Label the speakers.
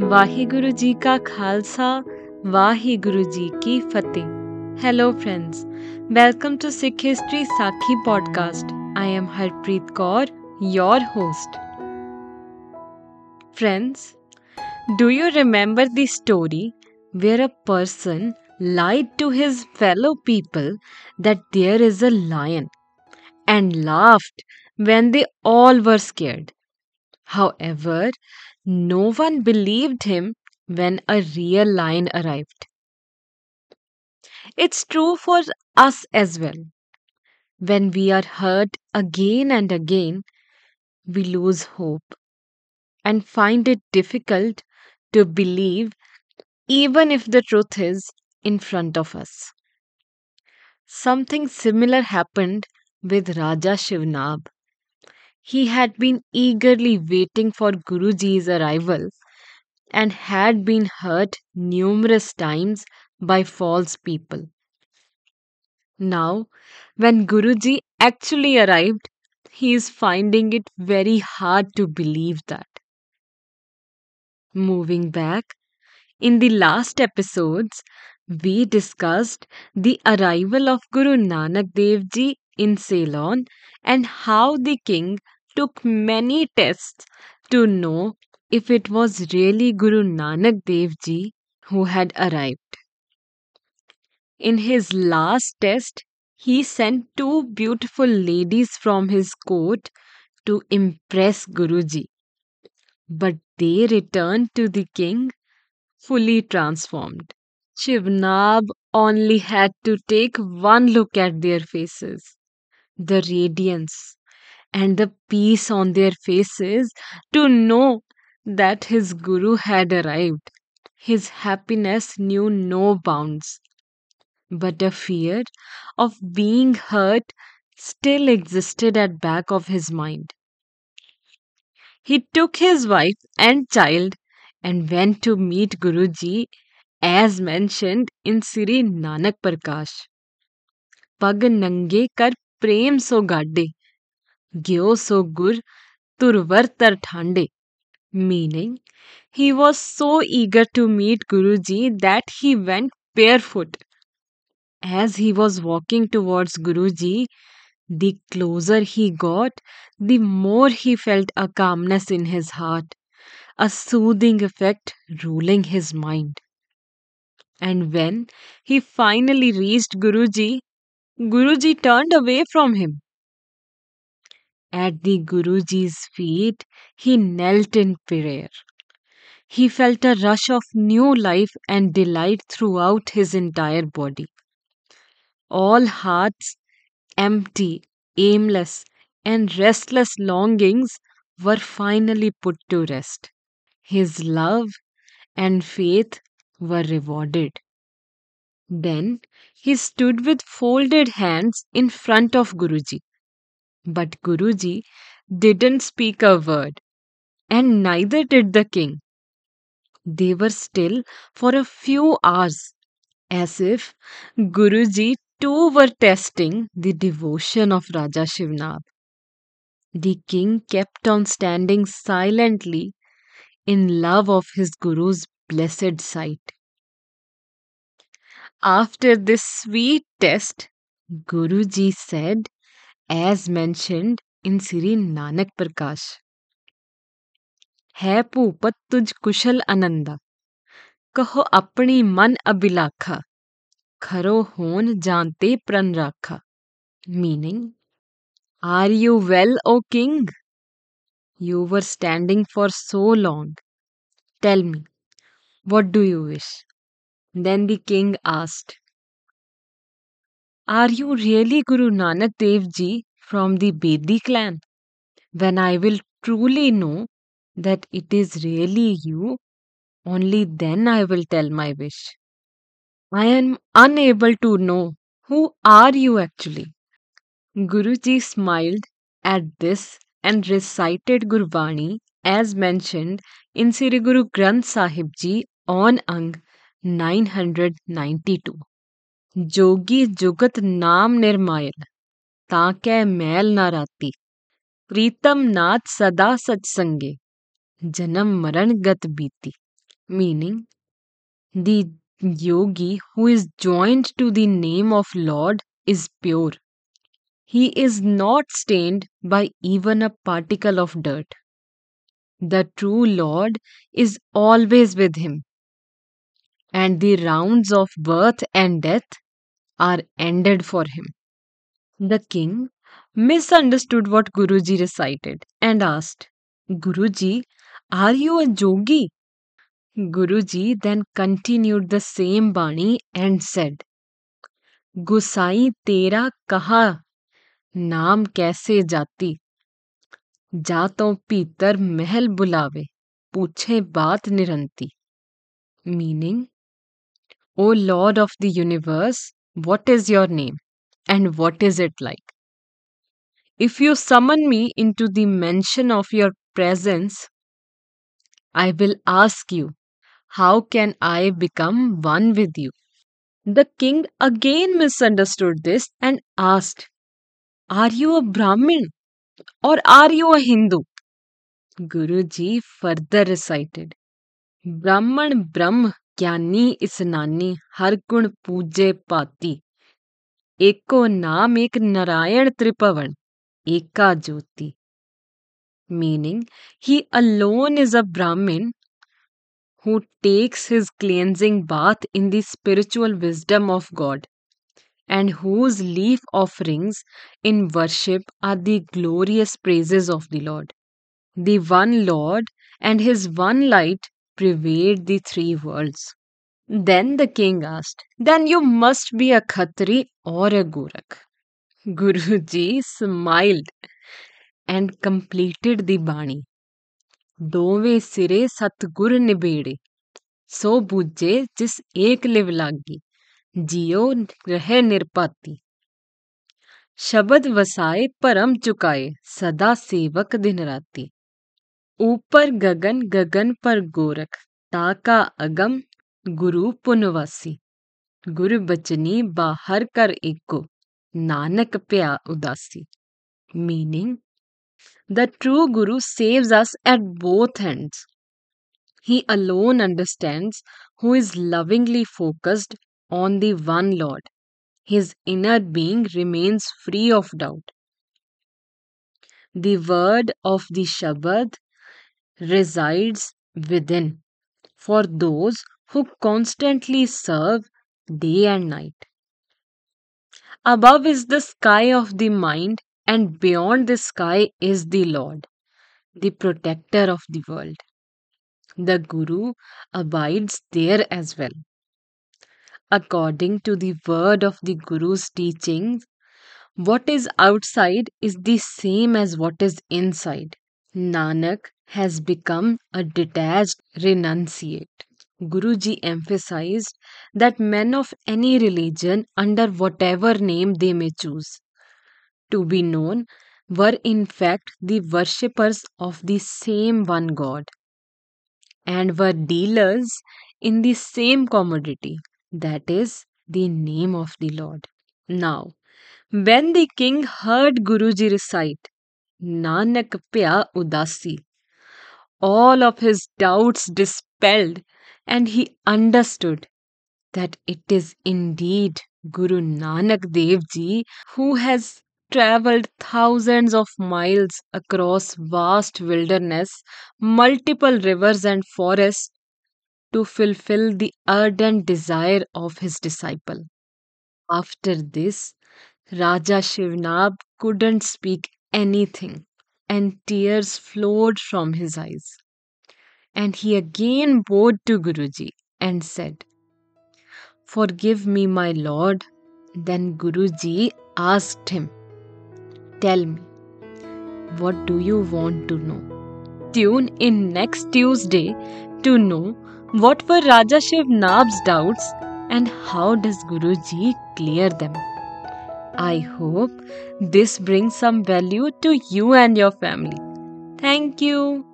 Speaker 1: ਵਾਹਿਗੁਰੂ ਜੀ ਕਾ ਖਾਲਸਾ ਵਾਹਿਗੁਰੂ ਜੀ ਕੀ ਫਤਿਹ hello friends welcome to Sikh history ਸਾਖੀ podcast I am Harpreet Kaur your host friends do you remember the story where a person lied to his fellow people that there is a lion and laughed when they all were scared However no one believed him when a real lion arrived. It's true for us as well. When we are hurt again and again, we lose hope and find it difficult to believe, even if the truth is in front of us. Something similar happened with Raja Shivnab. He had been eagerly waiting for Guruji's arrival and had been hurt numerous times by false people. Now, when Guruji actually arrived, he is finding it very hard to believe that. Moving back, in the last episodes, we discussed the arrival of Guru Nanak Dev Ji in Ceylon and how the king took many tests to know if it was really Guru Nanak Dev Ji who had arrived. In his last test, he sent two beautiful ladies from his court to impress Guruji. But they returned to the king fully transformed. Shivnab only had to take one look at their faces. The radiance and the peace on their faces to know that his guru had arrived. His happiness knew no bounds. But a fear of being hurt still existed at back of his mind. He took his wife and child and went to meet Guruji as mentioned in Sri Nanak Prakash. Pag nange kar prem so gade. Gyoso Gur Turvartar Thande, meaning he was so eager to meet Guruji that he went barefoot. As he was walking towards Guruji, the closer he got, the more he felt a calmness in his heart, a soothing effect ruling his mind. And when he finally reached Guruji, Guruji turned away from him. At the Guruji's feet, he knelt in prayer. He felt a rush of new life and delight throughout his entire body. All hearts, empty, aimless, and restless longings were finally put to rest. His love and faith were rewarded. Then he stood with folded hands in front of Guruji. But Guruji didn't speak a word, and neither did the king. They were still for a few hours, as if Guruji too were testing the devotion of Raja Shivnab. The king kept on standing silently in love of his Guru's blessed sight. After this sweet test, Guruji said, as mentioned in Sri Nanak Prakash, ਹੈ ਭੂਪਤ ਤੁਝ ਕੁਸ਼ਲ ਆਨੰਦਾ ਕਹੋ ਆਪਣੀ ਮਨ ਅਬਿਲਾਖਾ ਖਰੋ ਹੋਨ ਜਾਂਤੇ ਪ੍ਰਣ ਰਾਖਾ meaning are you well o king you were standing for so long tell me what do you wish then the king asked are you really guru nanak dev ji from the bedi clan when i will truly know that it is really you, only then I will tell my wish. I am unable to know who are you actually. Guruji smiled at this and recited Gurbani as mentioned in Sri Guru Granth Sahib Ji on Ang 992. जोगी जुगत नाम निर्मायल, ताके मैल ना राती। प्रीतम नाथ सदा सत्संगे, जन्म मरण गत बीती। Meaning, the yogi who is joined to the name of lord is pure he is not stained by even a particle of dirt the true lord is always with him and the round of birth and death are ended for him. The king misunderstood what Guruji recited and asked, Guruji, are you a jogi? Guruji then continued the same Bani and said, Gusai tera kaha, naam kaise jati? जा तो पीतर महल बुलावे पूछे बात निरंती meaning O lord of the what is your name and what is it like if you summon me into the mention of your presence i will ask you how can i become one with you the king again misunderstood this and asked are you a Brahmin or are you a Hindu? Guruji further recited Brahman Brahm Jnani Isnani Har Gun Puje Pati Eko Naam Ek Narayan Tripavan Eka Jyoti meaning he alone is a Brahmin who takes his cleansing bath in the spiritual wisdom of God and whose leaf offerings in worship are the glorious praises of the Lord. The one Lord and his one light pervade the three worlds. Then the king asked, Then you must be a Khatri or a Gurak. Guruji smiled and completed the Bani. Dove sire satgur nibede. So bujje jis ek liv lagi. Jio rahe nirpati. Shabad vasai param chukai. Sada sevak dinrati. ऊपर गगन गगन पर गोरख ताका अगम गुरु पुनवासी गुरु बचनी बाहर कर एको नानक प्या उदासी meaning the true guru saves us at both ends he alone understands who is lovingly focused on the one Lord, his inner being remains free of doubt. The word of the Shabad resides within for those who constantly serve day and night. Above is the sky of the mind, and beyond the sky is the Lord, the protector of the world. The Guru abides there as well. According to the word of the Guru's teachings, what is outside is the same as what is inside. Nanak has become a detached renunciate. Guruji emphasized that men of any religion, under whatever name they may choose to be known, were in fact the worshippers of the same one God and were dealers in the same commodity that is the name of the Lord. Now, when the king heard Guruji recite Nanak Pya Udasi, all of his doubts dispelled and he understood that it is indeed Guru Nanak Dev Ji who has traveled thousands of miles across vast wilderness, multiple rivers and forests to fulfill the ardent desire of his disciple. After this, Raja Shivnab couldn't speak anything, and tears flowed from his eyes. And he again bowed to Guruji and said, Forgive me, my lord. Then Guruji asked him, Tell me, what do you want to know? Tune in next Tuesday to know what were Raja Shivnab's doubts and how does Guruji clear them? I hope this brings some value to you and your family. Thank you.